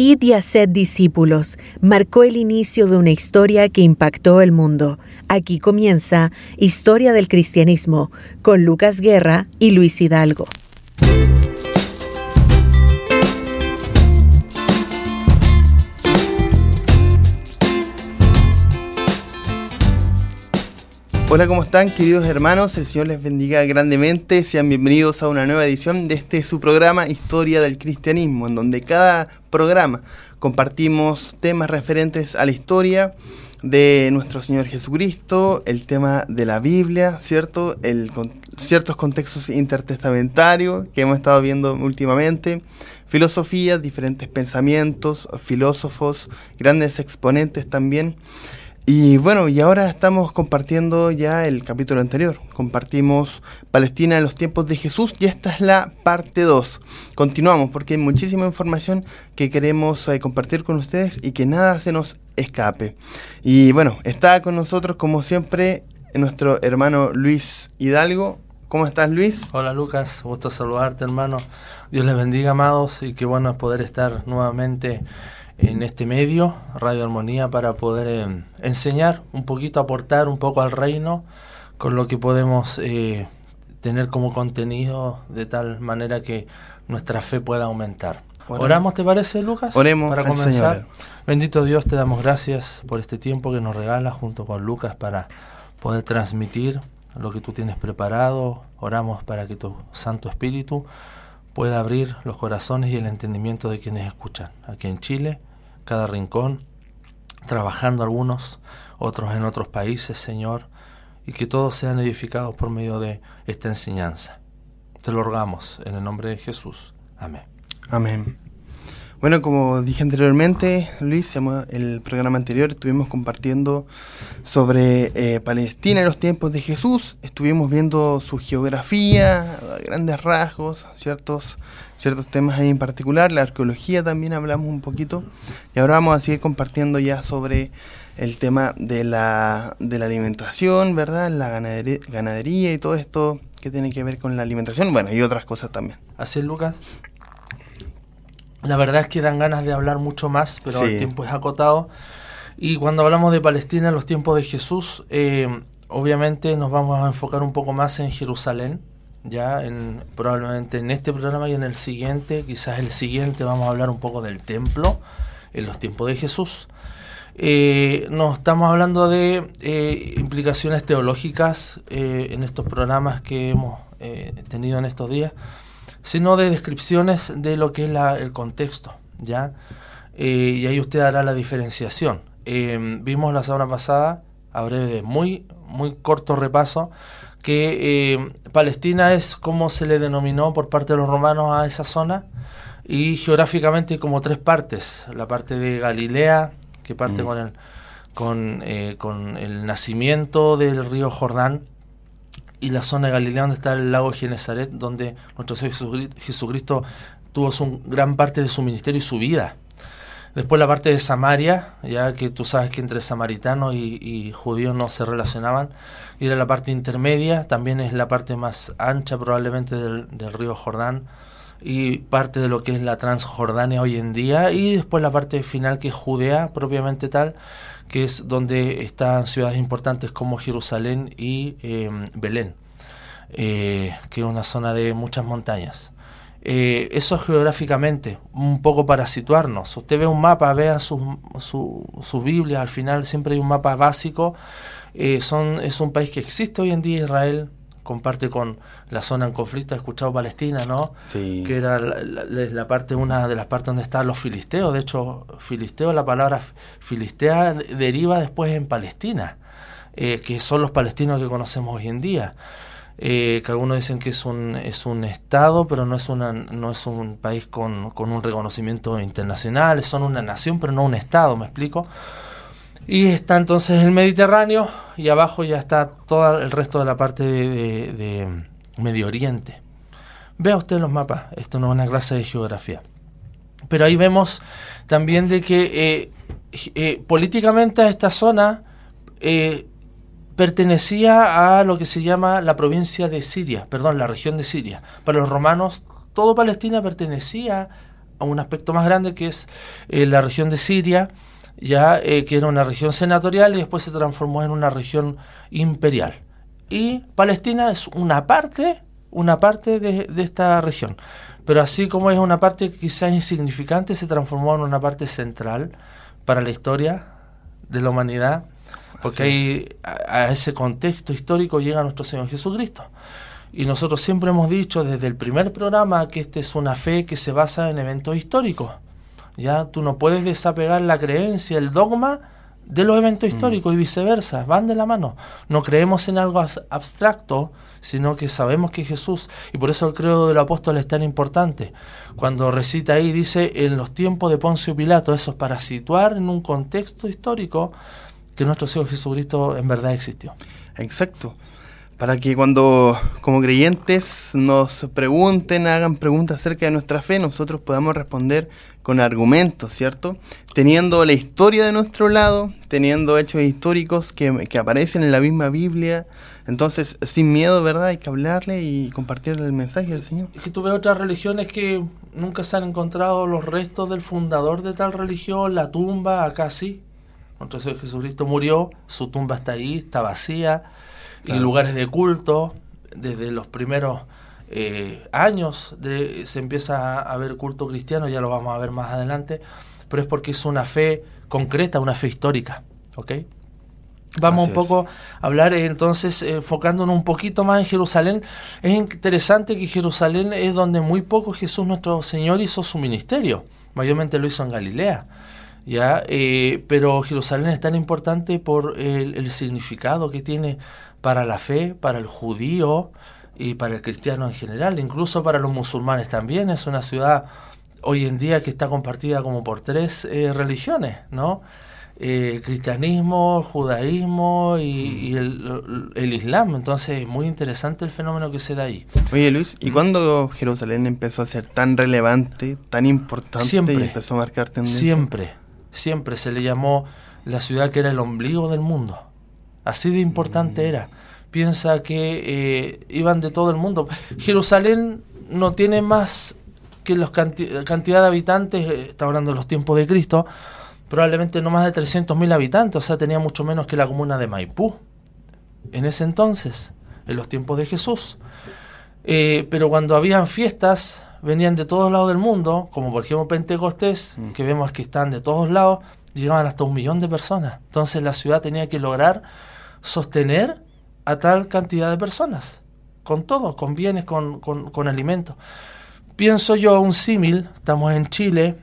Id y haced discípulos marcó el inicio de una historia que impactó el mundo. Aquí comienza Historia del Cristianismo con Lucas Guerra y Luis Hidalgo. Hola, ¿cómo están queridos hermanos? El Señor les bendiga grandemente. Sean bienvenidos a una nueva edición de este su programa Historia del Cristianismo, en donde cada programa compartimos temas referentes a la historia de nuestro Señor Jesucristo, el tema de la Biblia, ¿cierto? Ciertos contextos intertestamentarios que hemos estado viendo últimamente, filosofía, diferentes pensamientos, filósofos, grandes exponentes también. Y bueno, y ahora estamos compartiendo ya el capítulo anterior. Compartimos Palestina en los tiempos de Jesús y esta es la parte 2. Continuamos porque hay muchísima información que queremos eh, compartir con ustedes y que nada se nos escape. Y bueno, está con nosotros como siempre nuestro hermano Luis Hidalgo. ¿Cómo estás Luis? Hola Lucas, gusto saludarte hermano. Dios les bendiga amados y qué bueno poder estar nuevamente en este medio, Radio Armonía, para poder eh, enseñar un poquito, aportar un poco al reino con lo que podemos eh, tener como contenido de tal manera que nuestra fe pueda aumentar. Oramos, ¿te parece, Lucas? Oremos para comenzar. Bendito Dios, te damos gracias por este tiempo que nos regalas junto con Lucas para poder transmitir lo que tú tienes preparado. Oramos para que tu Santo Espíritu pueda abrir los corazones y el entendimiento de quienes escuchan aquí en Chile cada rincón, trabajando algunos, otros en otros países, Señor, y que todos sean edificados por medio de esta enseñanza. Te lo rogamos en el nombre de Jesús. Amén. Amén. Bueno, como dije anteriormente, Luis, el programa anterior estuvimos compartiendo sobre eh, Palestina en los tiempos de Jesús, estuvimos viendo su geografía, grandes rasgos, ciertos ciertos temas ahí en particular. La arqueología también hablamos un poquito. Y ahora vamos a seguir compartiendo ya sobre el tema de la, de la alimentación, ¿verdad? La ganadería, ganadería y todo esto que tiene que ver con la alimentación. Bueno, y otras cosas también. Así es, Lucas. La verdad es que dan ganas de hablar mucho más, pero el tiempo es acotado. Y cuando hablamos de Palestina en los tiempos de Jesús, eh, obviamente nos vamos a enfocar un poco más en Jerusalén, ya en, probablemente en este programa y en el siguiente, quizás el siguiente vamos a hablar un poco del templo en los tiempos de Jesús. Eh, no estamos hablando de eh, implicaciones teológicas eh, en estos programas que hemos tenido en estos días, sino de descripciones de lo que es el contexto, ¿ya? y ahí usted hará la diferenciación. vimos la semana pasada, a breve, muy, muy corto repaso, que eh, Palestina es como se le denominó por parte de los romanos a esa zona y geográficamente como tres partes, la parte de Galilea, que parte mm. con, el, con, eh, con el nacimiento del río Jordán, y la zona de Galilea donde está el lago Genezaret, donde nuestro Señor Jesucristo tuvo su, gran parte de su ministerio y su vida. Después la parte de Samaria, ya que tú sabes que entre samaritanos y, judíos no se relacionaban, y era la parte intermedia, también es la parte más ancha probablemente del, río Jordán, y parte de lo que es la Transjordania hoy en día, y después la parte final que es Judea propiamente tal, que es donde están ciudades importantes como Jerusalén y em, Belén, eh, que es una zona de muchas montañas. Eh, eso geográficamente, un poco para situarnos. Usted ve un mapa, vea su, su, Biblia, al final siempre hay un mapa básico. Eh, son, es un país que existe hoy en día, Israel, comparte con la zona en conflicto, ha escuchado Palestina, ¿no? Sí. Que era la, parte, una de las partes donde están los filisteos. De hecho, filisteo, la palabra filistea deriva después en Palestina, eh, que son los palestinos que conocemos hoy en día eh, que algunos dicen que es un, es un Estado, pero no es, una, no es un país con, con un reconocimiento internacional, son una nación, pero no un Estado, ¿me explico? Y está entonces el Mediterráneo y abajo ya está todo el resto de la parte de, de, Medio Oriente. Vea usted los mapas, esto no es una clase de geografía. Pero ahí vemos también de que eh, eh, políticamente a esta zona pertenecía a lo que se llama la provincia de Siria, perdón, la región de Siria. Para los romanos, todo Palestina pertenecía a un aspecto más grande que es eh, la región de Siria, ya eh, que era una región senatorial y después se transformó en una región imperial. Y Palestina es una parte, una parte de, de esta región. Pero así como es una parte quizás insignificante, se transformó en una parte central para la historia de la humanidad, porque ahí a, ese contexto histórico llega nuestro Señor Jesucristo. Y nosotros siempre hemos dicho desde el primer programa que esta es una fe que se basa en eventos históricos. Ya tú no puedes desapegar la creencia, el dogma de los eventos mm. históricos y viceversa, van de la mano. No creemos en algo abstracto, sino que sabemos que Jesús, y por eso el credo del apóstol es tan importante. Cuando recita ahí, dice, en los tiempos de Poncio Pilato, eso es para situar en un contexto histórico que nuestro Señor Jesucristo en verdad existió. Exacto. Para que cuando como creyentes nos pregunten, hagan preguntas acerca de nuestra fe, nosotros podamos responder con argumentos, ¿cierto? Teniendo la historia de nuestro lado, teniendo hechos históricos que, que aparecen en la misma Biblia, entonces, sin miedo, ¿verdad? Hay que hablarle y compartirle el mensaje del Señor. Es que tú ves otras religiones que nunca se han encontrado los restos del fundador de tal religión, la tumba, acá sí. Entonces Jesucristo murió, su tumba está ahí, está vacía, y lugares de culto, desde los primeros eh, años de, se empieza a ver culto cristiano, ya lo vamos a ver más adelante, pero es porque es una fe concreta, una fe histórica. ¿ok?, Vamos un poco a hablar eh, entonces, eh, enfocándonos un poquito más en Jerusalén. Es interesante que Jerusalén es donde muy poco Jesús nuestro Señor hizo su ministerio. Mayormente lo hizo en Galilea. ¿Ya? Eh, pero Jerusalén es tan importante por el, significado que tiene para la fe, para el judío y para el cristiano en general, incluso para los musulmanes también. Es una ciudad hoy en día que está compartida como por tres religiones, ¿no? eh, cristianismo, judaísmo y, el, islam. Entonces es muy interesante el fenómeno que se da ahí. Oye Luis, ¿y mm. cuándo Jerusalén empezó a ser tan relevante, tan importante siempre, y empezó a marcar tendencia? Siempre, siempre se le llamó la ciudad que era el ombligo del mundo. Así de importante mm. era. Piensa que eh, iban de todo el mundo. Jerusalén no tiene más que la cantidad de habitantes, eh, está hablando de los tiempos de Cristo, probablemente no más de 300.000 habitantes, o sea, tenía mucho menos que la comuna de Maipú en ese entonces, en los tiempos de Jesús. Eh, pero cuando habían fiestas, venían de todos lados del mundo, como por ejemplo Pentecostés, mm. que vemos que están de todos lados, llegaban hasta un millón de personas. Entonces la ciudad tenía que lograr sostener a tal cantidad de personas, con todo, con bienes, con, con, con alimentos. Pienso yo un símil, estamos en Chile,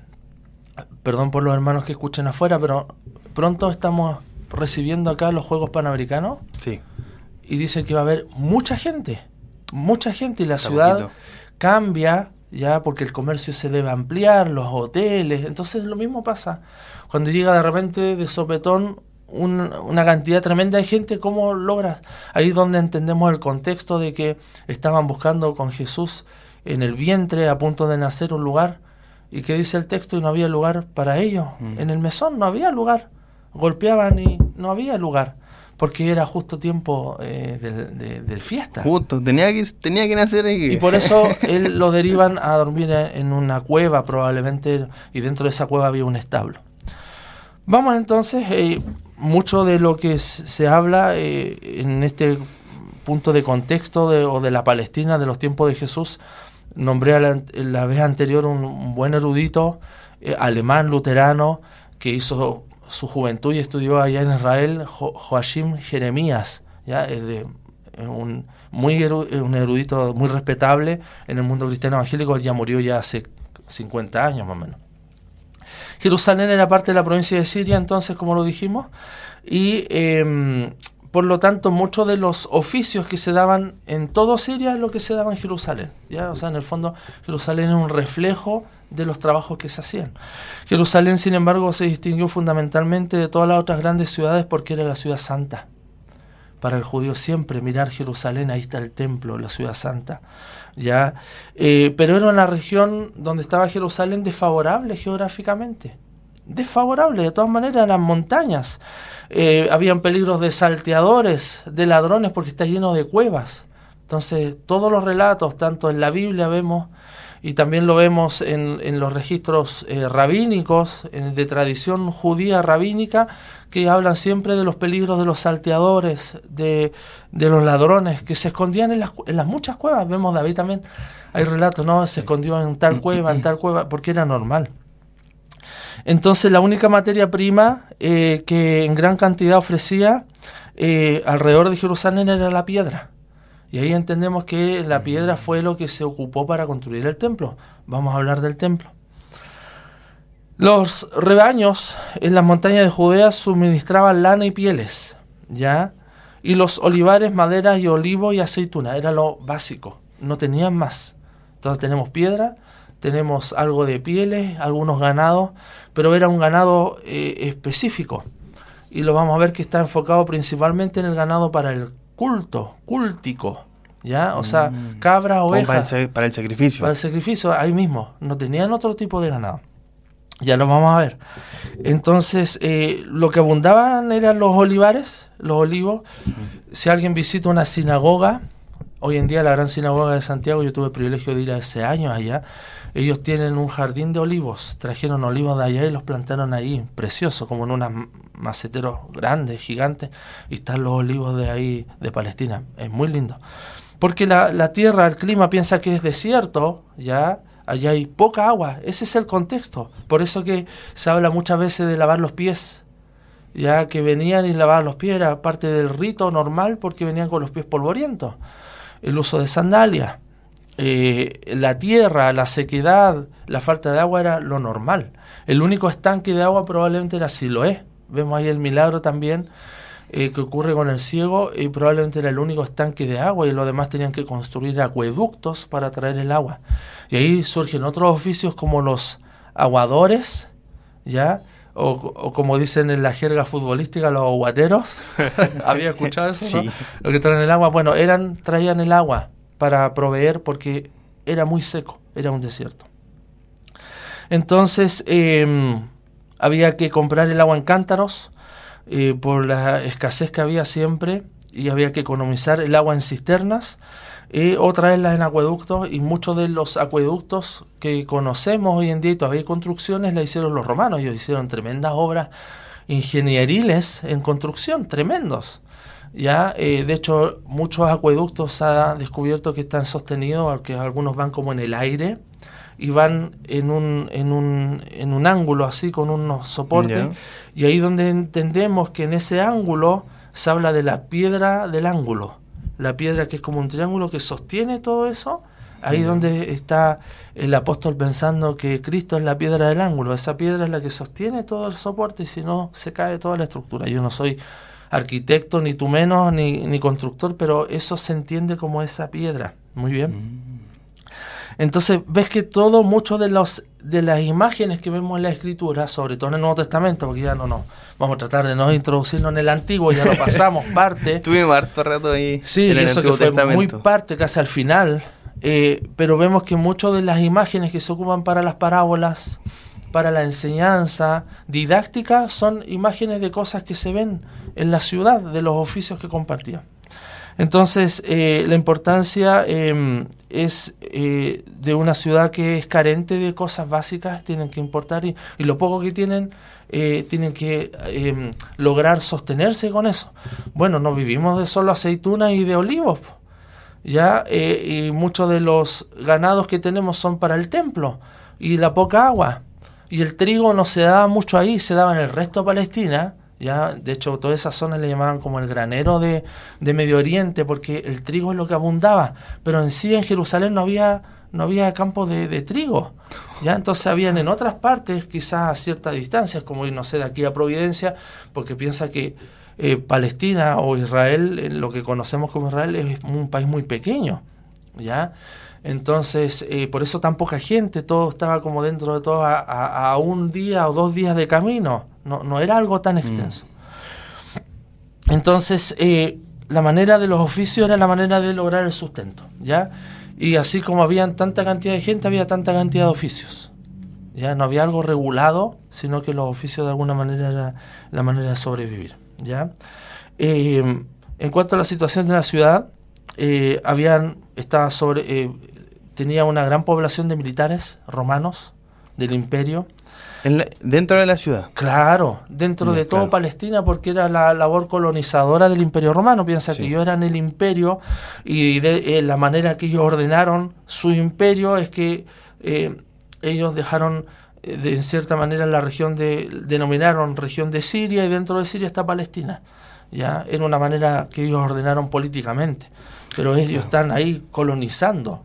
perdón por los hermanos que escuchen afuera, pero pronto estamos recibiendo acá los Juegos Panamericanos. Sí. Y dicen que va a haber mucha gente, mucha gente, y la ciudad cambia ya porque el comercio se debe ampliar, los hoteles, entonces lo mismo pasa. Cuando llega de repente de sopetón una cantidad tremenda de gente, ¿cómo logras? Ahí es donde entendemos el contexto de que estaban buscando con Jesús en el vientre a punto de nacer un lugar ¿Y qué dice el texto? Y no había lugar para ellos. Mm. En el mesón no había lugar. Golpeaban y no había lugar. Porque era justo tiempo eh, del, fiesta. Justo, tenía que, tenía que nacer ahí. Y por eso él lo derivan a dormir en una cueva probablemente. Y dentro de esa cueva había un establo. Vamos entonces, eh, mucho de lo que se habla eh, en este punto de contexto de, o de la Palestina de los tiempos de Jesús Nombré a la, vez anterior un, buen erudito alemán luterano que hizo su juventud y estudió allá en Israel, Joachim Jeremías, ¿ya? Es de, un, muy un erudito muy respetable en el mundo cristiano evangélico, él ya murió ya hace 50 años más o menos. Jerusalén era parte de la provincia de Siria, entonces, como lo dijimos, y em, por lo tanto, muchos de los oficios que se daban en todo Siria es lo que se daba en Jerusalén. ¿ya? O sea, en el fondo, Jerusalén es un reflejo de los trabajos que se hacían. Jerusalén, sin embargo, se distinguió fundamentalmente de todas las otras grandes ciudades porque era la ciudad santa. Para el judío siempre mirar Jerusalén, ahí está el templo, la ciudad santa. ¿ya? Eh, pero era una región donde estaba Jerusalén desfavorable geográficamente. Desfavorable, de todas maneras, eran montañas. Eh, habían peligros de salteadores, de ladrones, porque está lleno de cuevas. Entonces, todos los relatos, tanto en la Biblia vemos y también lo vemos en, en los registros eh, rabínicos, de tradición judía rabínica, que hablan siempre de los peligros de los salteadores, de, de los ladrones, que se escondían en las, en las muchas cuevas. Vemos David también, hay relatos, no, se escondió en tal cueva, en tal cueva, porque era normal. Entonces la única materia prima eh, que en gran cantidad ofrecía eh, alrededor de Jerusalén era la piedra. Y ahí entendemos que la piedra fue lo que se ocupó para construir el templo. Vamos a hablar del templo. Los rebaños en las montañas de Judea suministraban lana y pieles, ¿ya? Y los olivares, madera y olivo y aceituna, era lo básico, no tenían más. Entonces tenemos piedra, tenemos algo de pieles, algunos ganados, pero era un ganado eh, específico. Y lo vamos a ver que está enfocado principalmente en el ganado para el culto, cúltico, ¿ya? O sea, mm. cabra, oveja. Para el, para el sacrificio. Para el sacrificio, ahí mismo. No tenían otro tipo de ganado. Ya lo vamos a ver. Entonces, eh, lo que abundaban eran los olivares, los olivos. Si alguien visita una sinagoga, hoy en día la gran sinagoga de Santiago, yo tuve el privilegio de ir hace años allá, ellos tienen un jardín de olivos, trajeron olivos de allá y los plantaron ahí, precioso, como en unos maceteros grandes, gigantes, y están los olivos de ahí, de Palestina. Es muy lindo. Porque la, la tierra, el clima piensa que es desierto, ya, allá hay poca agua, ese es el contexto. Por eso que se habla muchas veces de lavar los pies, ya que venían y lavaban los pies era parte del rito normal porque venían con los pies polvorientos. El uso de sandalias, eh, la tierra, la sequedad, la falta de agua era lo normal. El único estanque de agua probablemente era Siloé. Vemos ahí el milagro también eh, que ocurre con el ciego y probablemente era el único estanque de agua y los demás tenían que construir acueductos para traer el agua. Y ahí surgen otros oficios como los aguadores, ¿ya? O, como dicen en la jerga futbolística, los aguateros. ¿Había escuchado eso? Sí. Los que traen el agua, bueno, eran, traían el agua para proveer porque era muy seco, era un desierto. Entonces, em, había que comprar el agua en cántaros eh, por la escasez que había siempre y había que economizar el agua en cisternas eh, o traerla en acueductos y muchos de los acueductos que conocemos hoy en día y todavía hay construcciones la hicieron los romanos, ellos hicieron tremendas obras ingenieriles en construcción, tremendos. Ya, eh, de hecho, muchos acueductos se ha descubierto que están sostenidos, porque algunos van como en el aire y van en un, en un, en un ángulo así con unos soportes. Y ahí donde entendemos que en ese ángulo se habla de la piedra del ángulo la piedra que es como un triángulo que sostiene todo eso, ahí donde está el apóstol pensando que Cristo es la piedra del ángulo, esa piedra es la que sostiene todo el soporte y si no se cae toda la estructura. Yo no soy arquitecto, ni tú menos, ni, ni constructor, pero eso se entiende como esa piedra. Muy bien. Mm. Entonces ves que todo, mucho de los de las imágenes que vemos en la escritura, sobre todo en el Nuevo Testamento, porque ya no, no, vamos a tratar de no introducirnos en el Antiguo, ya lo pasamos parte. Tuvimos harto rato ahí. Sí, en el eso que fue muy parte, casi al final. Eh, pero vemos que muchas de las imágenes que se ocupan para las parábolas, para la enseñanza didáctica, son imágenes de cosas que se ven en la ciudad, de los oficios que compartían. Entonces, eh, la importancia em, es eh, de una ciudad que es carente de cosas básicas, tienen que importar y, lo poco que tienen, eh, tienen que em, lograr sostenerse con eso. Bueno, no vivimos de solo aceitunas y de olivos, ya, y muchos de los ganados que tenemos son para el templo y la poca agua. Y el trigo no se daba mucho ahí, se daba en el resto de Palestina ya, de hecho, toda esa zona le llamaban como el granero de, Medio Oriente, porque el trigo es lo que abundaba, pero en sí en Jerusalén no había, no había campos de, trigo. Ya, entonces habían en otras partes, quizás a ciertas distancias, como no sé, de aquí a Providencia, porque piensa que eh, Palestina o Israel, lo que conocemos como Israel, es un país muy pequeño. ¿ya? Entonces, eh, por eso tan poca gente, todo estaba como dentro de todo a, un día o dos días de camino, no, no era algo tan mm. extenso. Entonces, eh, la manera de los oficios era la manera de lograr el sustento, ¿ya? Y así como había tanta cantidad de gente, había tanta cantidad de oficios. Ya no había algo regulado, sino que los oficios de alguna manera era la manera de sobrevivir, ¿ya? Eh, en cuanto a la situación de la ciudad, habían estaba sobre tenía una gran población de militares romanos del imperio. ¿Dentro de la ciudad? Claro, dentro de todo Palestina, porque era la labor colonizadora del imperio romano. Piensa que ellos eran el imperio y de, eh, la manera que ellos ordenaron su imperio es que eh, ellos dejaron eh, de, en cierta manera la región de, denominaron región de Siria y dentro de Siria está Palestina. Ya, era una manera que ellos ordenaron políticamente, pero ellos están ahí colonizando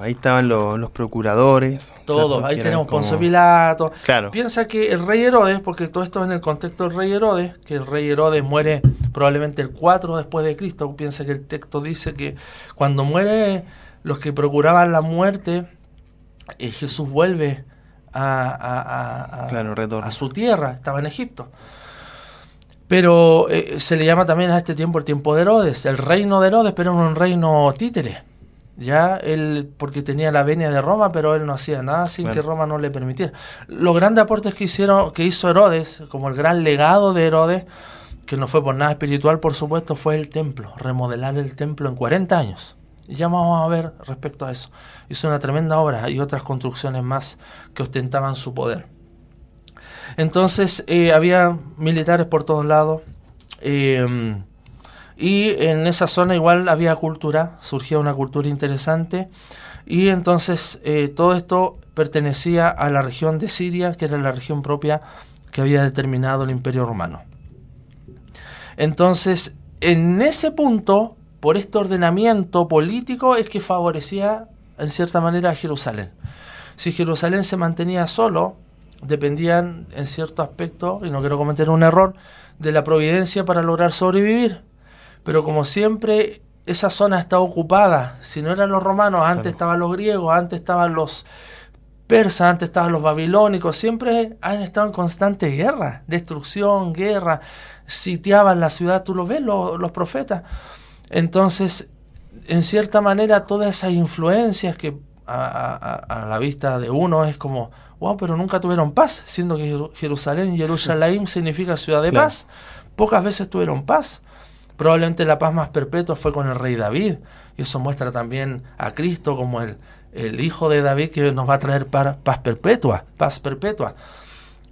ahí estaban los, procuradores. Todos, ahí tenemos Poncio Pilato. Claro. Piensa que el rey Herodes, porque todo esto es en el contexto del rey Herodes, que el rey Herodes muere probablemente el 4 después de Cristo. Piensa que el texto dice que cuando muere los que procuraban la muerte, eh, Jesús vuelve a, a, su tierra, estaba en Egipto. Pero eh, se le llama también a este tiempo el tiempo de Herodes, el reino de Herodes, pero era un reino títere ya él porque tenía la venia de Roma pero él no hacía nada sin que Roma no le permitiera. Los grandes aportes que hicieron que hizo Herodes como el gran legado de Herodes que no fue por nada espiritual por supuesto fue el templo remodelar el templo en 40 años. Y ya vamos a ver respecto a eso. Hizo una tremenda obra y otras construcciones más que ostentaban su poder. Entonces eh, había militares por todos lados eh, y en esa zona igual había cultura, surgía una cultura interesante y entonces eh, todo esto pertenecía a la región de Siria, que era la región propia que había determinado el imperio romano. Entonces, en ese punto, por este ordenamiento político, es que favorecía en cierta manera a Jerusalén. Si Jerusalén se mantenía solo, dependían en cierto aspecto, y no quiero cometer un error, de la providencia para lograr sobrevivir pero como siempre esa zona está ocupada, si no eran los romanos, antes estaban los griegos, antes estaban los persas, antes estaban los babilónicos, siempre han estado en constante guerra, destrucción, guerra, sitiaban la ciudad, tú lo ves, los, profetas. Entonces, en cierta manera, todas esas influencias que a, la vista de uno es como, wow, pero nunca tuvieron paz, siendo que Jerusalén, Jerusalén significa ciudad de paz, pocas veces tuvieron paz. Probablemente la paz más perpetua fue con el rey David, y eso muestra también a Cristo como el, el hijo de David que nos va a traer paz perpetua, paz perpetua.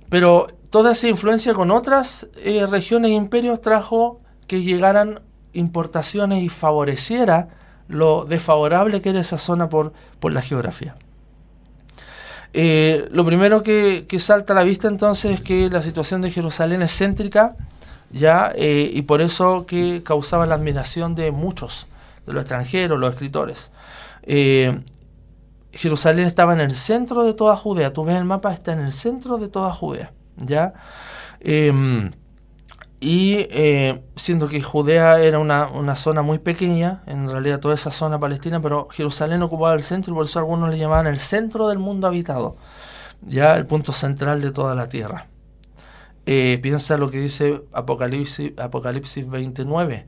Pero toda esa influencia con otras eh, regiones e imperios trajo que llegaran importaciones y favoreciera lo desfavorable que era esa zona por, por la geografía. Eh, lo primero que, que, salta a la vista entonces es que la situación de Jerusalén es céntrica ya eh, y por eso que causaba la admiración de muchos, de los extranjeros, los escritores. Eh, Jerusalén estaba en el centro de toda Judea, tú ves el mapa, está en el centro de toda Judea, ¿ya? Em, y eh, siendo que Judea era una, una, zona muy pequeña, en realidad toda esa zona palestina, pero Jerusalén ocupaba el centro y por eso algunos le llamaban el centro del mundo habitado, ya el punto central de toda la tierra. Eh, piensa lo que dice Apocalipsis, Apocalipsis 29.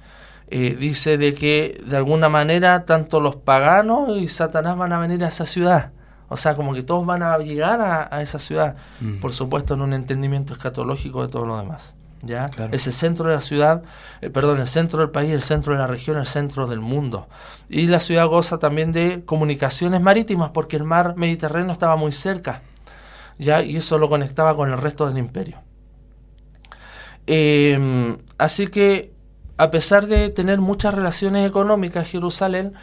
Eh, dice de que de alguna manera tanto los paganos y Satanás van a venir a esa ciudad. O sea, como que todos van a llegar a, esa ciudad. Mm. Por supuesto, en un entendimiento escatológico de todo lo demás. ¿ya? Es el centro de la ciudad, eh, perdón, el centro del país, el centro de la región, el centro del mundo. Y la ciudad goza también de comunicaciones marítimas porque el mar Mediterráneo estaba muy cerca. ¿ya? Y eso lo conectaba con el resto del imperio. Eh, así que, a pesar de tener muchas relaciones económicas, Jerusalén,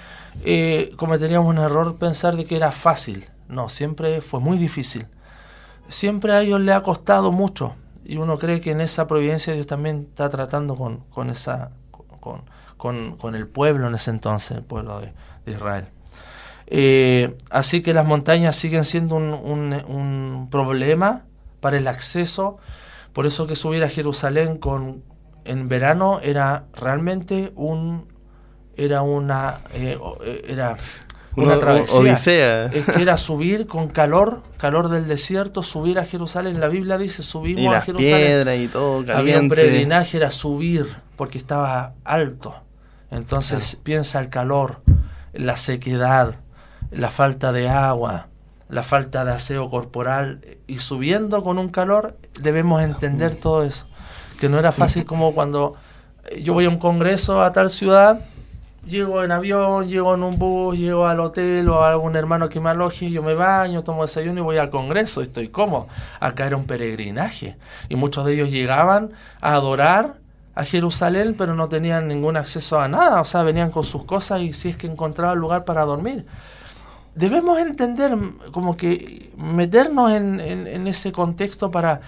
eh, cometeríamos un error pensar de que era fácil. No, siempre fue muy difícil. Siempre a ellos le ha costado mucho. Y uno cree que en esa providencia Dios también está tratando con, con esa, con, con, el pueblo en ese entonces, el pueblo de, Israel. Eh, así que las montañas siguen siendo un, un problema para el acceso por eso que subir a Jerusalén con en verano era realmente un era una eh, era una, travesía. Es que era subir con calor, calor del desierto, subir a Jerusalén. La Biblia dice subimos a Jerusalén. y todo caliente. Había un peregrinaje, era subir, porque estaba alto. Entonces piensa el calor, la sequedad, la falta de agua, la falta de aseo corporal y subiendo con un calor, debemos entender todo eso. Que no era fácil como cuando yo voy a un congreso a tal ciudad llego en avión, llego en un bus, llego al hotel o a algún hermano que me aloje, yo me baño, tomo desayuno y voy al Congreso, estoy cómodo. Acá era un peregrinaje y muchos de ellos llegaban a adorar a Jerusalén, pero no tenían ningún acceso a nada, o sea, venían con sus cosas y si es que encontraban lugar para dormir. Debemos entender, como que meternos en, en ese contexto para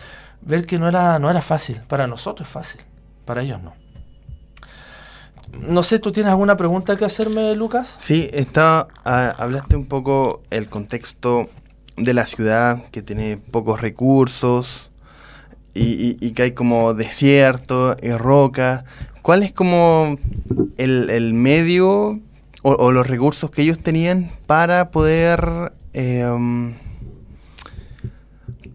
ver que no era, no era fácil, para nosotros es fácil, para ellos no. No sé, ¿tú tienes alguna pregunta que hacerme, Lucas? Sí, está, ah, hablaste un poco el contexto de la ciudad, que tiene pocos recursos y, que hay como desierto y roca. ¿Cuál es como el, medio o, los recursos que ellos tenían para poder... Em,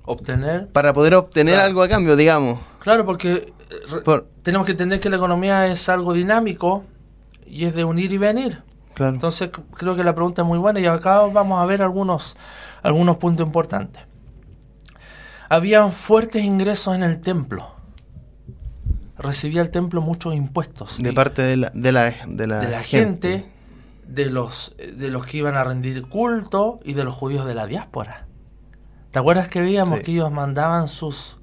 obtener... Para poder obtener algo a cambio, digamos. Claro, porque tenemos que entender que la economía es algo dinámico y es de unir y venir. Entonces creo que la pregunta es muy buena y acá vamos a ver algunos, algunos puntos importantes. Habían fuertes ingresos en el templo. Recibía el templo muchos impuestos. De parte de la, de la, de la, gente, de, los, de los que iban a rendir culto y de los judíos de la diáspora. ¿Te acuerdas que veíamos que ellos mandaban sus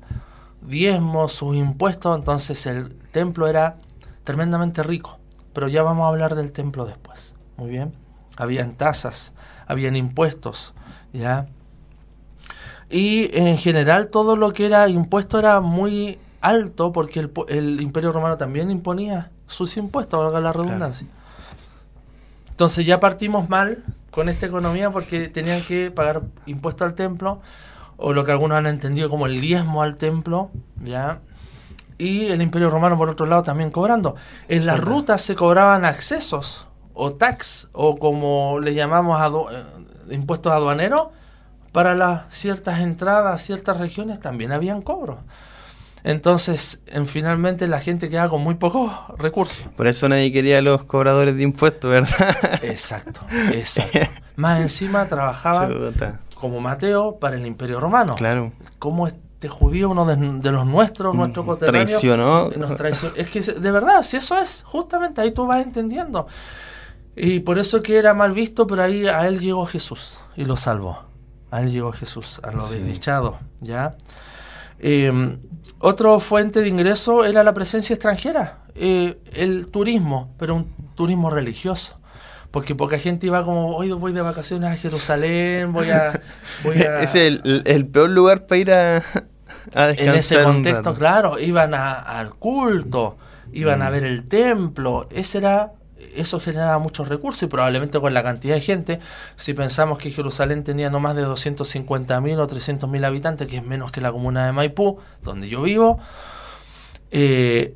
diezmos, sus impuestos, entonces el templo era tremendamente rico. Pero ya vamos a hablar del templo después. Muy bien. Habían tasas, habían impuestos, ¿ya? Y en general todo lo que era impuesto era muy alto porque el, el Imperio Romano también imponía sus impuestos, valga la redundancia. Entonces ya partimos mal con esta economía porque tenían que pagar impuestos al templo o lo que algunos han entendido como el diezmo al templo, ¿ya? Y el Imperio Romano, por otro lado, también cobrando. En las rutas se cobraban accesos, o tax, o como le llamamos eh, impuestos aduaneros, para las ciertas entradas a ciertas regiones también habían cobros. Entonces, en, finalmente la gente quedaba con muy pocos recursos. Por eso nadie quería a los cobradores de impuestos, ¿verdad? Exacto, exacto. Más encima trabajaban como Mateo para el Imperio Romano. Claro. Como este judío, uno de, los nuestros, mm, nuestro coterráneo, traicionó. Nos traicionó. Es que de verdad, si eso es, justamente ahí tú vas entendiendo. Y por eso que era mal visto, pero ahí a él llegó Jesús y lo salvó. A él llegó Jesús, a lo desdichado, ¿ya? Eh, otra fuente de ingreso era la presencia extranjera, eh, el turismo, pero un turismo religioso porque poca gente iba como, hoy voy de vacaciones a Jerusalén, voy a... Voy es el, peor lugar para ir a, a descansar. En ese contexto, claro, iban al culto, iban a mm. ver el templo, ese era... Eso generaba muchos recursos y probablemente con la cantidad de gente, si pensamos que Jerusalén tenía no más de 250.000 o 300.000 habitantes, que es menos que la comuna de Maipú, donde yo vivo, eh,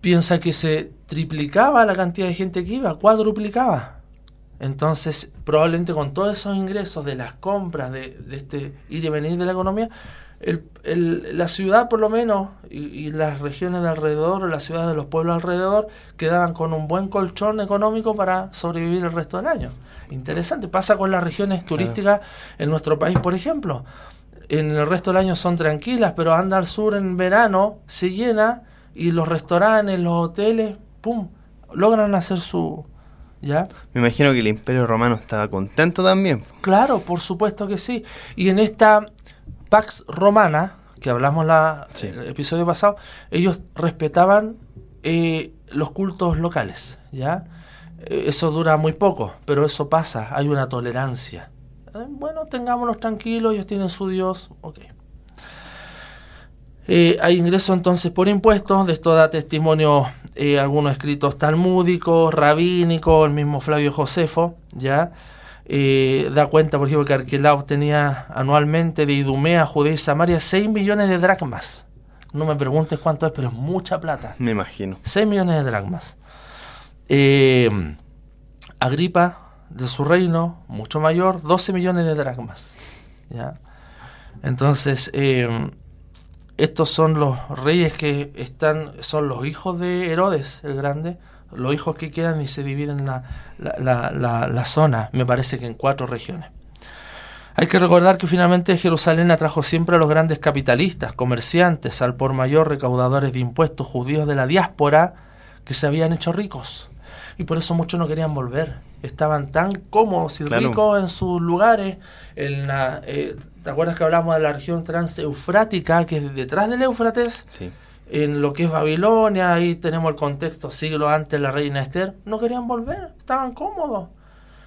piensa que se triplicaba la cantidad de gente que iba, cuadruplicaba. Entonces, probablemente con todos esos ingresos de las compras, de, este ir y venir de la economía, la ciudad por lo menos y, las regiones de alrededor, o la ciudad de los pueblos alrededor, quedaban con un buen colchón económico para sobrevivir el resto del año. Interesante, pasa con las regiones turísticas en nuestro país, por ejemplo. En el resto del año son tranquilas, pero anda al sur en verano, se llena y los restaurantes, los hoteles, ¡pum!, logran hacer su, me imagino que el Imperio Romano estaba contento también. Claro, por supuesto que sí. Y en esta Pax Romana, que hablamos la, el episodio pasado, ellos respetaban eh, los cultos locales, ¿ya? Eh, eso dura muy poco, pero eso pasa, hay una tolerancia. Eh, bueno, tengámonos tranquilos, ellos tienen su Dios, ok. Eh, hay ingreso entonces por impuestos, de esto da testimonio algunos escritos talmúdicos, rabínicos, el mismo Flavio Josefo, ¿ya? Eh, da cuenta, por ejemplo, que Arquelao tenía anualmente de Idumea, Judea y Samaria 6 millones de dracmas. No me preguntes cuánto es, pero es mucha plata. Me imagino. 6 millones de dracmas. Agripa, de su reino, mucho mayor, 12 millones de dracmas. ¿ya? Entonces, estos son los reyes que están, son los hijos de Herodes el Grande, los hijos que quedan y se dividen la, la, zona, me parece que en cuatro regiones. Hay que recordar que finalmente Jerusalén atrajo siempre a los grandes capitalistas, comerciantes, al por mayor recaudadores de impuestos judíos de la diáspora que se habían hecho ricos. Y por eso muchos no querían volver. Estaban tan cómodos y ricos en sus lugares. En la, eh, ¿Te acuerdas que hablamos de la región transeufrática, que es detrás del Éufrates? Sí. En lo que es Babilonia, ahí tenemos el contexto siglo antes la reina Esther. No querían volver, estaban cómodos.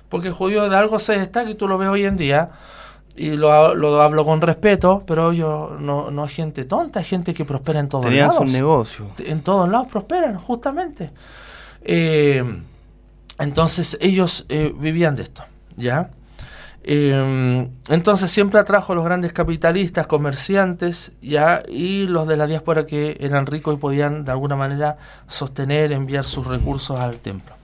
Porque el judío de algo se destaca y tú lo ves hoy en día y lo, lo, hablo con respeto, pero yo no, no hay gente tonta, hay gente que prospera en todos lados. un negocio. En todos lados prosperan, justamente. Eh, entonces ellos eh, vivían de esto, ¿ya? Eh, entonces siempre atrajo a los grandes capitalistas, comerciantes, ¿ya? Y los de la diáspora que eran ricos y podían de alguna manera sostener, enviar sus recursos al templo.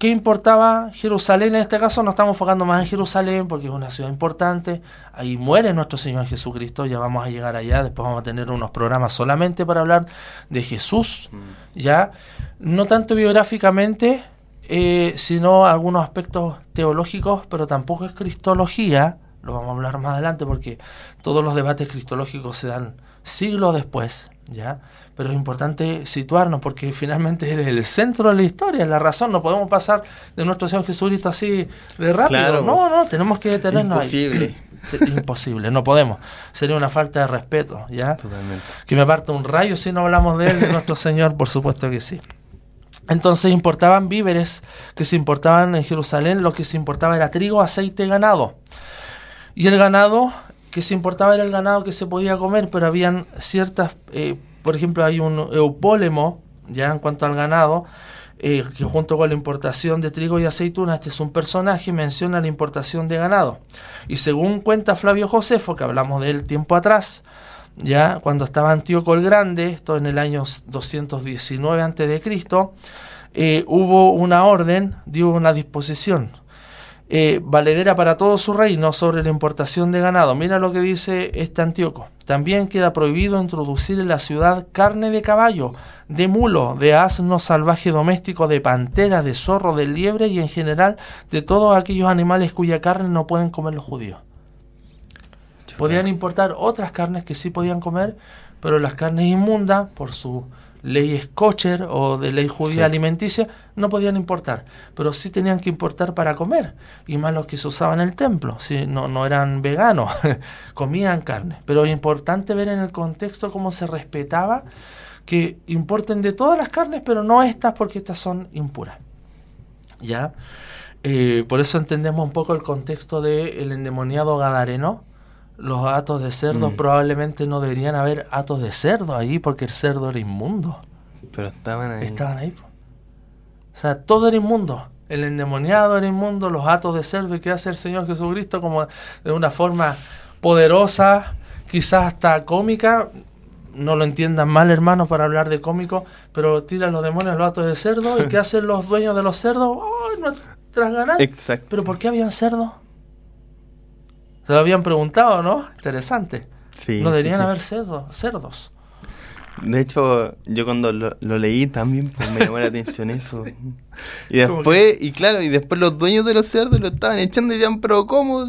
¿Qué importaba Jerusalén? En este caso nos estamos enfocando más en Jerusalén porque es una ciudad importante. Ahí muere nuestro Señor Jesucristo. Ya vamos a llegar allá. Después vamos a tener unos programas solamente para hablar de Jesús. Mm. Ya, no tanto biográficamente, eh, sino algunos aspectos teológicos, pero tampoco es cristología. Lo vamos a hablar más adelante porque todos los debates cristológicos se dan siglos después. ¿ya? Pero es importante situarnos porque finalmente es el centro de la historia, es la razón. No podemos pasar de nuestro Señor Jesucristo así de rápido. No, no, tenemos que detenernos Imposible. Imposible, no podemos. Sería una falta de respeto, ¿ya? Totalmente. Que me parte un rayo si no hablamos de él, de nuestro Señor, por supuesto que sí. Entonces importaban víveres que se importaban en Jerusalén, lo que se importaba era trigo, aceite ganado. Y el ganado que se importaba era el ganado que se podía comer, pero habían ciertas, eh, por ejemplo, hay un eupólemo, ya en cuanto al ganado, eh, que junto con la importación de trigo y aceituna, este es un personaje, menciona la importación de ganado. Y según cuenta Flavio Josefo, que hablamos de él tiempo atrás, ya cuando estaba Antíoco el Grande, esto en el año 219 a.C., eh, hubo una orden, dio una disposición eh, valedera para todo su reino sobre la importación de ganado. Mira lo que dice este Antíoco. También queda prohibido introducir en la ciudad carne de caballo, de mulo, de asno salvaje doméstico, de pantera, de zorro, de liebre y en general de todos aquellos animales cuya carne no pueden comer los judíos. Podían importar otras carnes que sí podían comer, pero las carnes inmundas, por su leyes kosher o de ley judía alimenticia no podían importar, pero sí tenían que importar para comer, y más los que se usaban en el templo, si no, no eran veganos, comían carne. Pero es importante ver en el contexto cómo se respetaba que importen de todas las carnes, pero no estas porque estas son impuras. ¿Ya? Eh, por eso entendemos un poco el contexto del endemoniado gadareno, los atos de cerdo, mm. probablemente no deberían haber atos de cerdo ahí porque el cerdo era inmundo. Pero estaban ahí. Estaban ahí. O sea, todo era inmundo. El endemoniado era inmundo, los atos de cerdo. ¿Y qué hace el Señor Jesucristo? Como de una forma poderosa, quizás hasta cómica. No lo entiendan mal, hermanos, para hablar de cómico, pero tiran los demonios los atos de cerdo. ¿Y qué hacen los dueños de los cerdos? ¡Ay, nuestras ganas! Exacto. ¿Pero por qué habían cerdos? Se lo habían preguntado, ¿no? Interesante. Sí, no deberían haber cerdos. De hecho, yo cuando lo, leí también pues, me llamó la atención eso. Y después, y claro, y después los dueños de los cerdos lo estaban echando y decían, pero ¿cómo?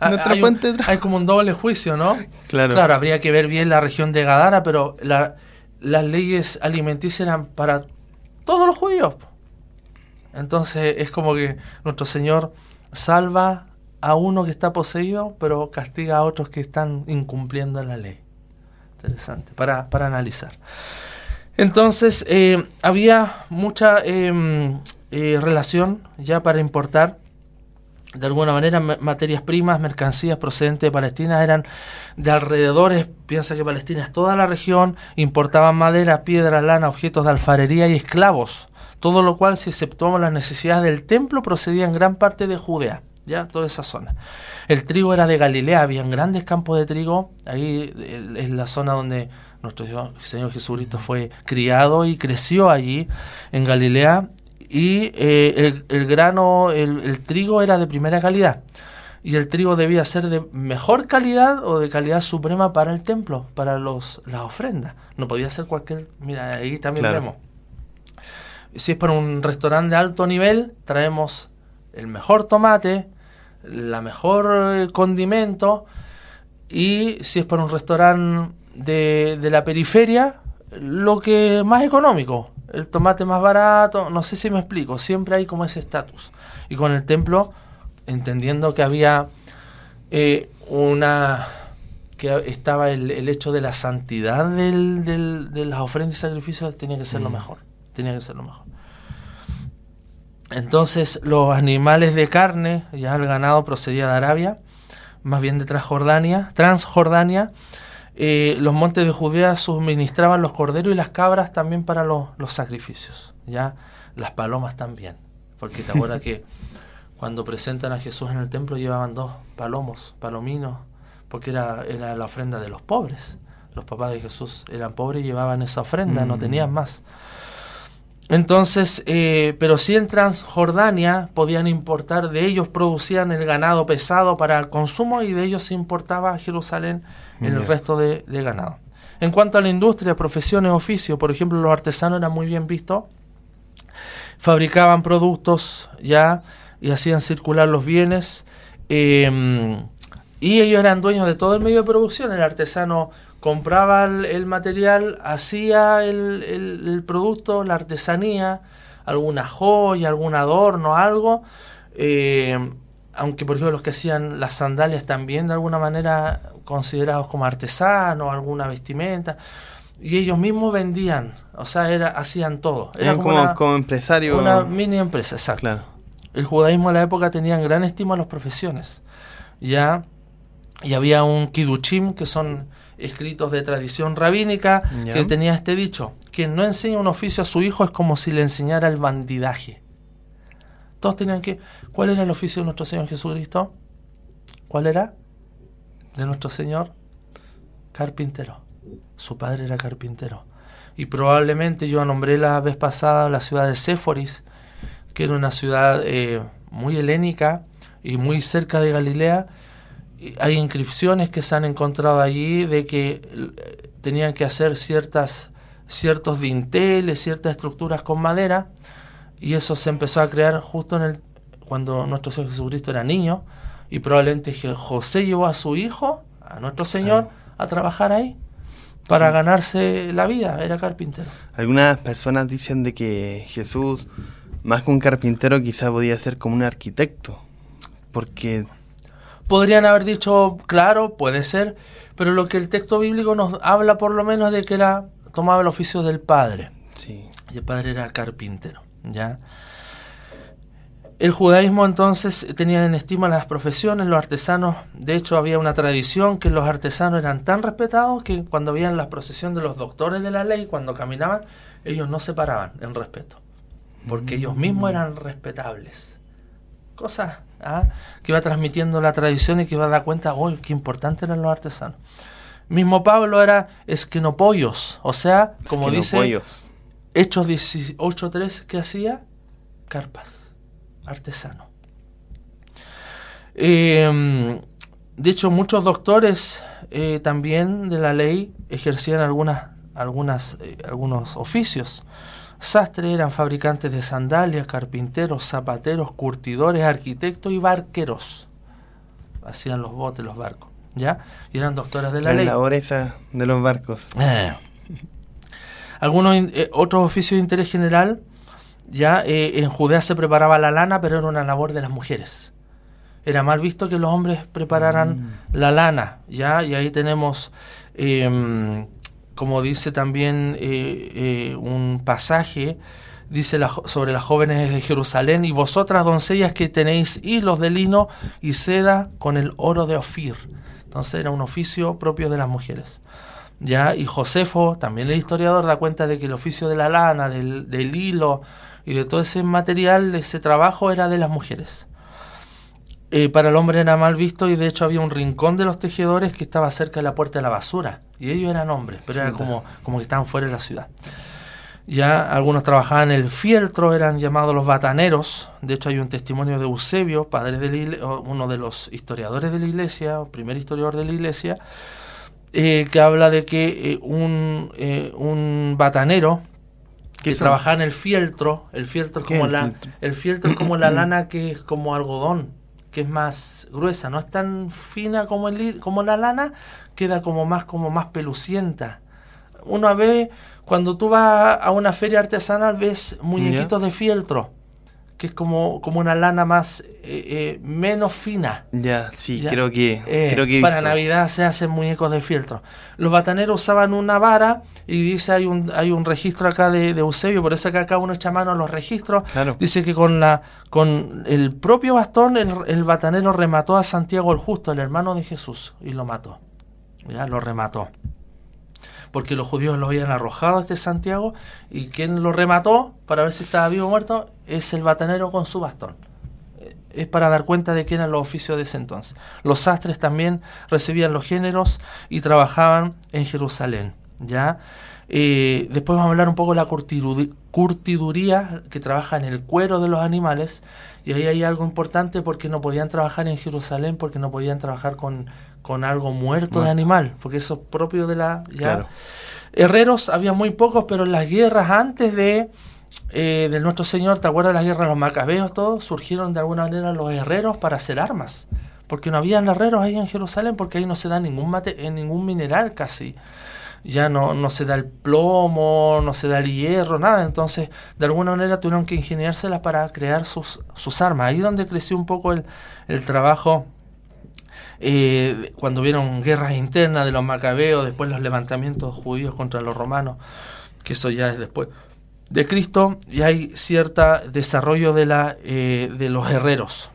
Ah, hay, fuente hay como un doble juicio, ¿no? Claro. Claro, habría que ver bien la región de Gadara, pero las leyes alimenticias eran para todos los judíos. Entonces es como que nuestro Señor salva a uno que está poseído, pero castiga a otros que están incumpliendo la ley. Interesante, para, para analizar. Entonces, eh, había mucha em, eh, relación ya para importar, de alguna manera, materias primas, mercancías procedentes de Palestina, eran de alrededores, piensa que Palestina es toda la región, importaban madera, piedra, lana, objetos de alfarería y esclavos, todo lo cual, si exceptuamos las necesidades del templo, procedía en gran parte de Judea ya toda esa zona. El trigo era de Galilea, habían grandes campos de trigo, ahí es la zona donde nuestro Señor Jesucristo fue criado y creció allí, en Galilea, y eh, el, grano, el, trigo era de primera calidad, y el trigo debía ser de mejor calidad o de calidad suprema para el templo, para los, las ofrendas. No podía ser cualquier, mira, ahí también vemos. Si es para un restaurante de alto nivel, traemos el mejor tomate, la mejor eh, condimento y si es para un restaurante de, de la periferia, lo que más económico, el tomate más barato, no sé si me explico, siempre hay como ese estatus. Y con el templo, entendiendo que había eh, una que estaba el, hecho de la santidad del, de las ofrendas y sacrificios tenía que ser lo mm. mejor, tenía que ser lo mejor. Entonces los animales de carne, ya el ganado procedía de Arabia, más bien de Transjordania, Transjordania, eh, los montes de Judea suministraban los corderos y las cabras también para los, sacrificios, ya las palomas también, porque te acuerdas que cuando presentan a Jesús en el templo llevaban dos palomos, palominos, porque era, era la ofrenda de los pobres. Los papás de Jesús eran pobres y llevaban esa ofrenda, no mm. tenían más. Entonces, eh, pero sí en Transjordania podían importar, de ellos producían el ganado pesado para el consumo y de ellos se importaba a Jerusalén el resto de, ganado. En cuanto a la industria, profesiones, oficios, por ejemplo, los artesanos eran muy bien vistos, fabricaban productos ya y hacían circular los bienes. Em, y ellos eran dueños de todo el medio de producción. El artesano compraba el, material, hacía el, producto, la artesanía, alguna joya, algún adorno, algo. Eh, aunque por ejemplo los que hacían las sandalias también de alguna manera considerados como artesanos, alguna vestimenta, y ellos mismos vendían, o sea, era, hacían todo. Era como, una, como, empresario. Una mini empresa, exacto. El judaísmo de la época tenía gran estima a las profesiones. Ya, y había un kiduchim, que son escritos de tradición rabínica que tenía este dicho, quien no enseña un oficio a su hijo es como si le enseñara el bandidaje. Todos tenían que... ¿Cuál era el oficio de nuestro Señor Jesucristo? ¿Cuál era? De nuestro Señor carpintero. Su padre era carpintero. Y probablemente yo nombré la vez pasada la ciudad de Séforis, que era una ciudad eh, muy helénica y muy cerca de Galilea, hay inscripciones que se han encontrado allí de que eh, tenían que hacer ciertas, ciertos dinteles, ciertas estructuras con madera, y eso se empezó a crear justo en el, cuando nuestro Señor Jesucristo era niño, y probablemente José llevó a su hijo, a nuestro Señor, a trabajar ahí para ganarse la vida, era carpintero. Algunas personas dicen de que Jesús, más que un carpintero, quizá podía ser como un arquitecto, porque Podrían haber dicho, claro, puede ser, pero lo que el texto bíblico nos habla por lo menos de que era tomaba el oficio del padre. Sí. Y el padre era carpintero, ¿ya? El judaísmo entonces tenía en estima las profesiones, los artesanos, de hecho había una tradición que los artesanos eran tan respetados que cuando veían la procesión de los doctores de la ley, cuando caminaban, ellos no se paraban en respeto, porque ellos mismos eran respetables. Cosas ¿ah? que va transmitiendo la tradición y que va a dar cuenta, hoy qué importante eran los artesanos. Mismo Pablo era esquenopollos, o sea, como dice Hechos 18.3, ¿qué hacía? Carpas, artesano. Em, de hecho, muchos doctores eh, también de la ley ejercían algunas, algunas, eh, algunos oficios. Sastres eran fabricantes de sandalias, carpinteros, zapateros, curtidores, arquitectos y barqueros. Hacían los botes, los barcos. ¿Ya? Y eran doctores de la, ley. La esa de los barcos. Eh. Algunos eh, otros oficios de interés general, ya eh, en Judea se preparaba la lana, pero era una labor de las mujeres. Era mal visto que los hombres prepararan mm. la lana, ya, y ahí tenemos em, como dice también eh, eh, un pasaje, dice sobre las jóvenes de Jerusalén, y vosotras doncellas que tenéis hilos de lino y seda con el oro de Ofir. Entonces era un oficio propio de las mujeres. ¿Ya? Y Josefo, también el historiador, da cuenta de que el oficio de la lana, del, del hilo y de todo ese material, ese trabajo era de las mujeres. Eh, para el hombre era mal visto y de hecho había un rincón de los tejedores que estaba cerca de la puerta de la basura. Y ellos eran hombres, pero era como, como que estaban fuera de la ciudad. Ya algunos trabajaban en el fieltro, eran llamados los bataneros. De hecho hay un testimonio de Eusebio, padre de uno de los historiadores de la iglesia, primer historiador de la iglesia, eh, que habla de que eh, un, un batanero que trabajaba en el fieltro, el fieltro es como la, el fieltro es como la lana que es como algodón que es más gruesa, no es tan fina como, el, como la lana, queda como más, como más pelucienta, uno ve, cuando tú vas a una feria artesanal, ves muñequitos de fieltro que es como, como una lana más eh, eh, menos fina. Ya, sí, creo que, eh, creo que para Navidad se hacen muñecos de fieltro. Los bataneros usaban una vara y dice hay un hay un registro acá de, de Eusebio, por eso que acá uno echa mano a los registros. Dice que con la con el propio bastón el, el batanero remató a Santiago el Justo, el hermano de Jesús, y lo mató. Ya lo remató porque los judíos lo habían arrojado este Santiago y quien lo remató para ver si estaba vivo o muerto es el batanero con su bastón. Eh, es para dar cuenta de quién eran los oficios de ese entonces. Los sastres también recibían los géneros y trabajaban en Jerusalén. ¿ya? Eh, después vamos a hablar un poco de la curtiduría que trabaja en el cuero de los animales. Y ahí hay algo importante porque no podían trabajar en Jerusalén, porque no podían trabajar con, con algo muerto, de animal, porque eso es propio de la... Ya. Herreros había muy pocos, pero en las guerras antes de, eh, de nuestro Señor, ¿te acuerdas de las guerras de los macabeos? Todos surgieron de alguna manera los herreros para hacer armas, porque no habían herreros ahí en Jerusalén, porque ahí no se da ningún, mate, ningún mineral casi ya no, no se da el plomo, no se da el hierro, nada. Entonces, de alguna manera tuvieron que ingeniárselas para crear sus, sus armas. Ahí donde creció un poco el, el trabajo eh, cuando vieron guerras internas de los macabeos, después los levantamientos judíos contra los romanos, que eso ya es después de Cristo, y hay cierto desarrollo de, la, eh, de los herreros.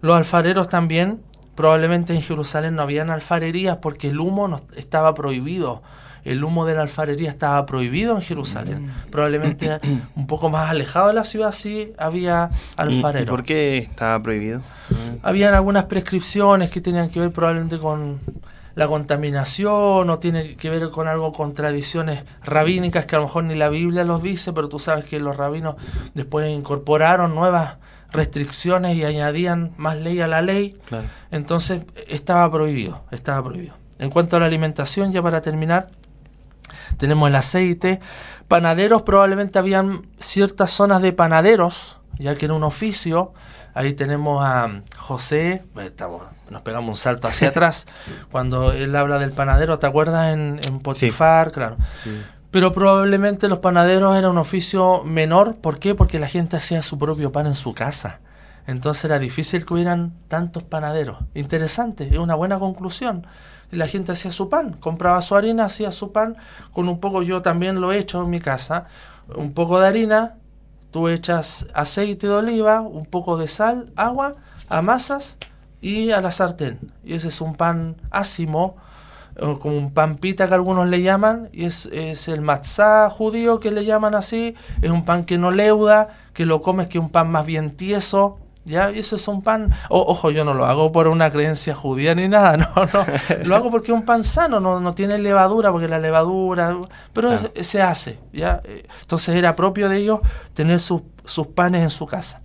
Los alfareros también, probablemente en Jerusalén no habían alfarerías porque el humo no, estaba prohibido el humo de la alfarería estaba prohibido en Jerusalén. Probablemente un poco más alejado de la ciudad sí había alfareros. ¿Y, por qué estaba prohibido? Habían algunas prescripciones que tenían que ver probablemente con la contaminación o tiene que ver con algo con tradiciones rabínicas que a lo mejor ni la Biblia los dice, pero tú sabes que los rabinos después incorporaron nuevas restricciones y añadían más ley a la ley. Entonces estaba prohibido, estaba prohibido. En cuanto a la alimentación, ya para terminar, tenemos el aceite. Panaderos, probablemente habían ciertas zonas de panaderos, ya que era un oficio. Ahí tenemos a José, estamos, nos pegamos un salto hacia atrás, cuando él habla del panadero, ¿te acuerdas? En, Potifar, claro. Pero probablemente los panaderos era un oficio menor, ¿por qué? Porque la gente hacía su propio pan en su casa. Entonces era difícil que hubieran tantos panaderos. Interesante, es una buena conclusión la gente hacía su pan, compraba su harina, hacía su pan, con un poco yo también lo he hecho en mi casa, un poco de harina, tú echas aceite de oliva, un poco de sal, agua, amasas y a la sartén. Y ese es un pan ácimo, como un pan pita que algunos le llaman, y es, es el matzá judío que le llaman así, es un pan que no leuda, que lo comes que un pan más bien tieso, ¿Ya? Y eso es un pan. ojo, yo no lo hago por una creencia judía ni nada, no, no. Lo hago porque es un pan sano, no, no tiene levadura, porque la levadura. Pero se hace, ¿ya? Entonces era propio de ellos tener sus, sus panes en su casa.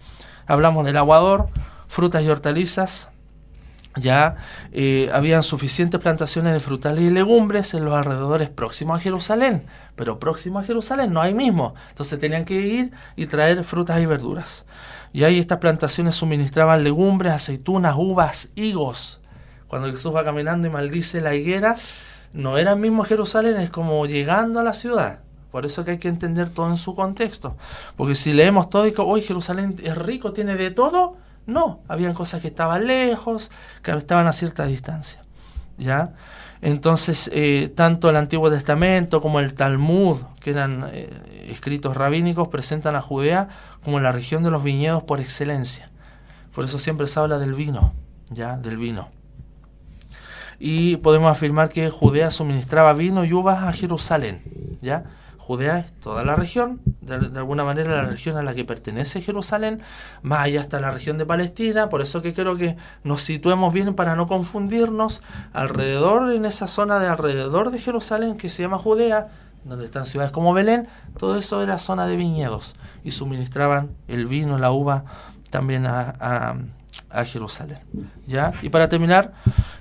Hablamos del aguador, frutas y hortalizas. Ya eh, habían suficientes plantaciones de frutales y legumbres en los alrededores próximos a Jerusalén, pero próximos a Jerusalén no hay mismo. Entonces tenían que ir y traer frutas y verduras. Y ahí estas plantaciones suministraban legumbres, aceitunas, uvas, higos. Cuando Jesús va caminando y maldice la higuera, no era mismo Jerusalén, es como llegando a la ciudad. Por eso que hay que entender todo en su contexto. Porque si leemos todo y que hoy Jerusalén es rico, tiene de todo, no, habían cosas que estaban lejos, que estaban a cierta distancia. ¿Ya? Entonces, eh, tanto el Antiguo Testamento como el Talmud, que eran eh, escritos rabínicos, presentan a Judea como la región de los viñedos por excelencia. Por eso siempre se habla del vino, ya, del vino. Y podemos afirmar que Judea suministraba vino y uvas a Jerusalén, ya. Judea es toda la región, de, alguna manera la región a la que pertenece Jerusalén, más allá está la región de Palestina, por eso que creo que nos situemos bien para no confundirnos alrededor, en esa zona de alrededor de Jerusalén que se llama Judea, donde están ciudades como Belén, todo eso era zona de viñedos y suministraban el vino, la uva también a, a Jerusalén. ¿ya? Y para terminar,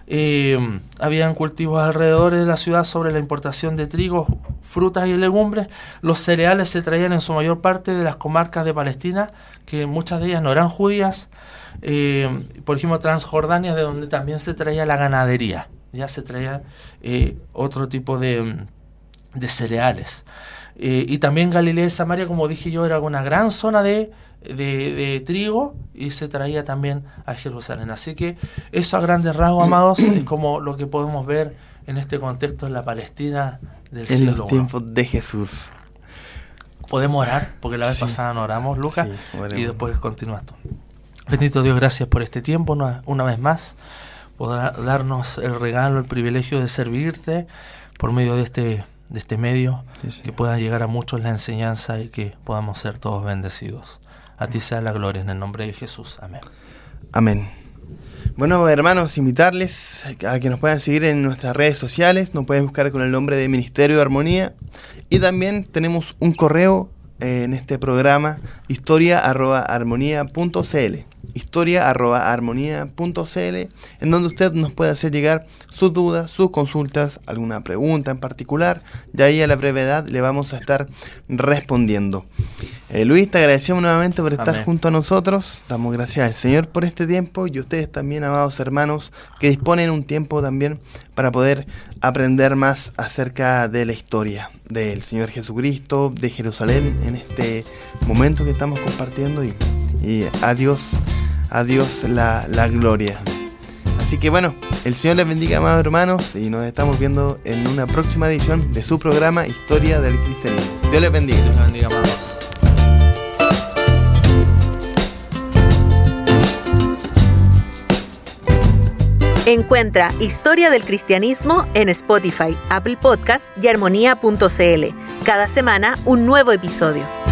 eh, habían cultivos alrededor de la ciudad sobre la importación de trigo, frutas y legumbres. Los cereales se traían en su mayor parte de las comarcas de Palestina, que muchas de ellas no eran judías. Eh, por ejemplo, Transjordania, de donde también se traía la ganadería. Ya se traía eh, otro tipo de, de cereales. Eh, y también Galilea de Samaria, como dije yo, era una gran zona de, de, trigo y se traía también a Jerusalén. Así que eso a grandes rasgos, amados, es como lo que podemos ver en este contexto en la Palestina del en los tiempos de Jesús. Podemos orar, porque la vez pasada no oramos, Lucas, y después continúas tú. Bendito Dios, gracias por este tiempo una, una vez más, por darnos el regalo, el privilegio de servirte por medio de este de este medio, que pueda llegar a muchos la enseñanza y que podamos ser todos bendecidos. A ti sea la gloria en el nombre de Jesús. Amén. Amén. Bueno, hermanos, invitarles a que nos puedan seguir en nuestras redes sociales. Nos pueden buscar con el nombre de Ministerio de Armonía. Y también tenemos un correo eh, en este programa, historia.armonía.cl historia.armonía.cl, en donde usted nos puede hacer llegar sus dudas, sus consultas, alguna pregunta en particular, y ahí a la brevedad le vamos a estar respondiendo. Eh, Luis, te agradecemos nuevamente por estar junto a nosotros, damos gracias al Señor por este tiempo y ustedes también, amados hermanos, que disponen un tiempo también para poder aprender más acerca de la historia del Señor Jesucristo, de Jerusalén, en este momento que estamos compartiendo y, y adiós a Dios la, la gloria. Así que bueno, el Señor les bendiga, amados hermanos, y nos estamos viendo en una próxima edición de su programa Historia del Cristianismo. Dios les bendiga. Dios les bendiga, amados. Encuentra Historia del Cristianismo en Spotify, Apple Podcast y armonía.cl. Cada semana un nuevo episodio.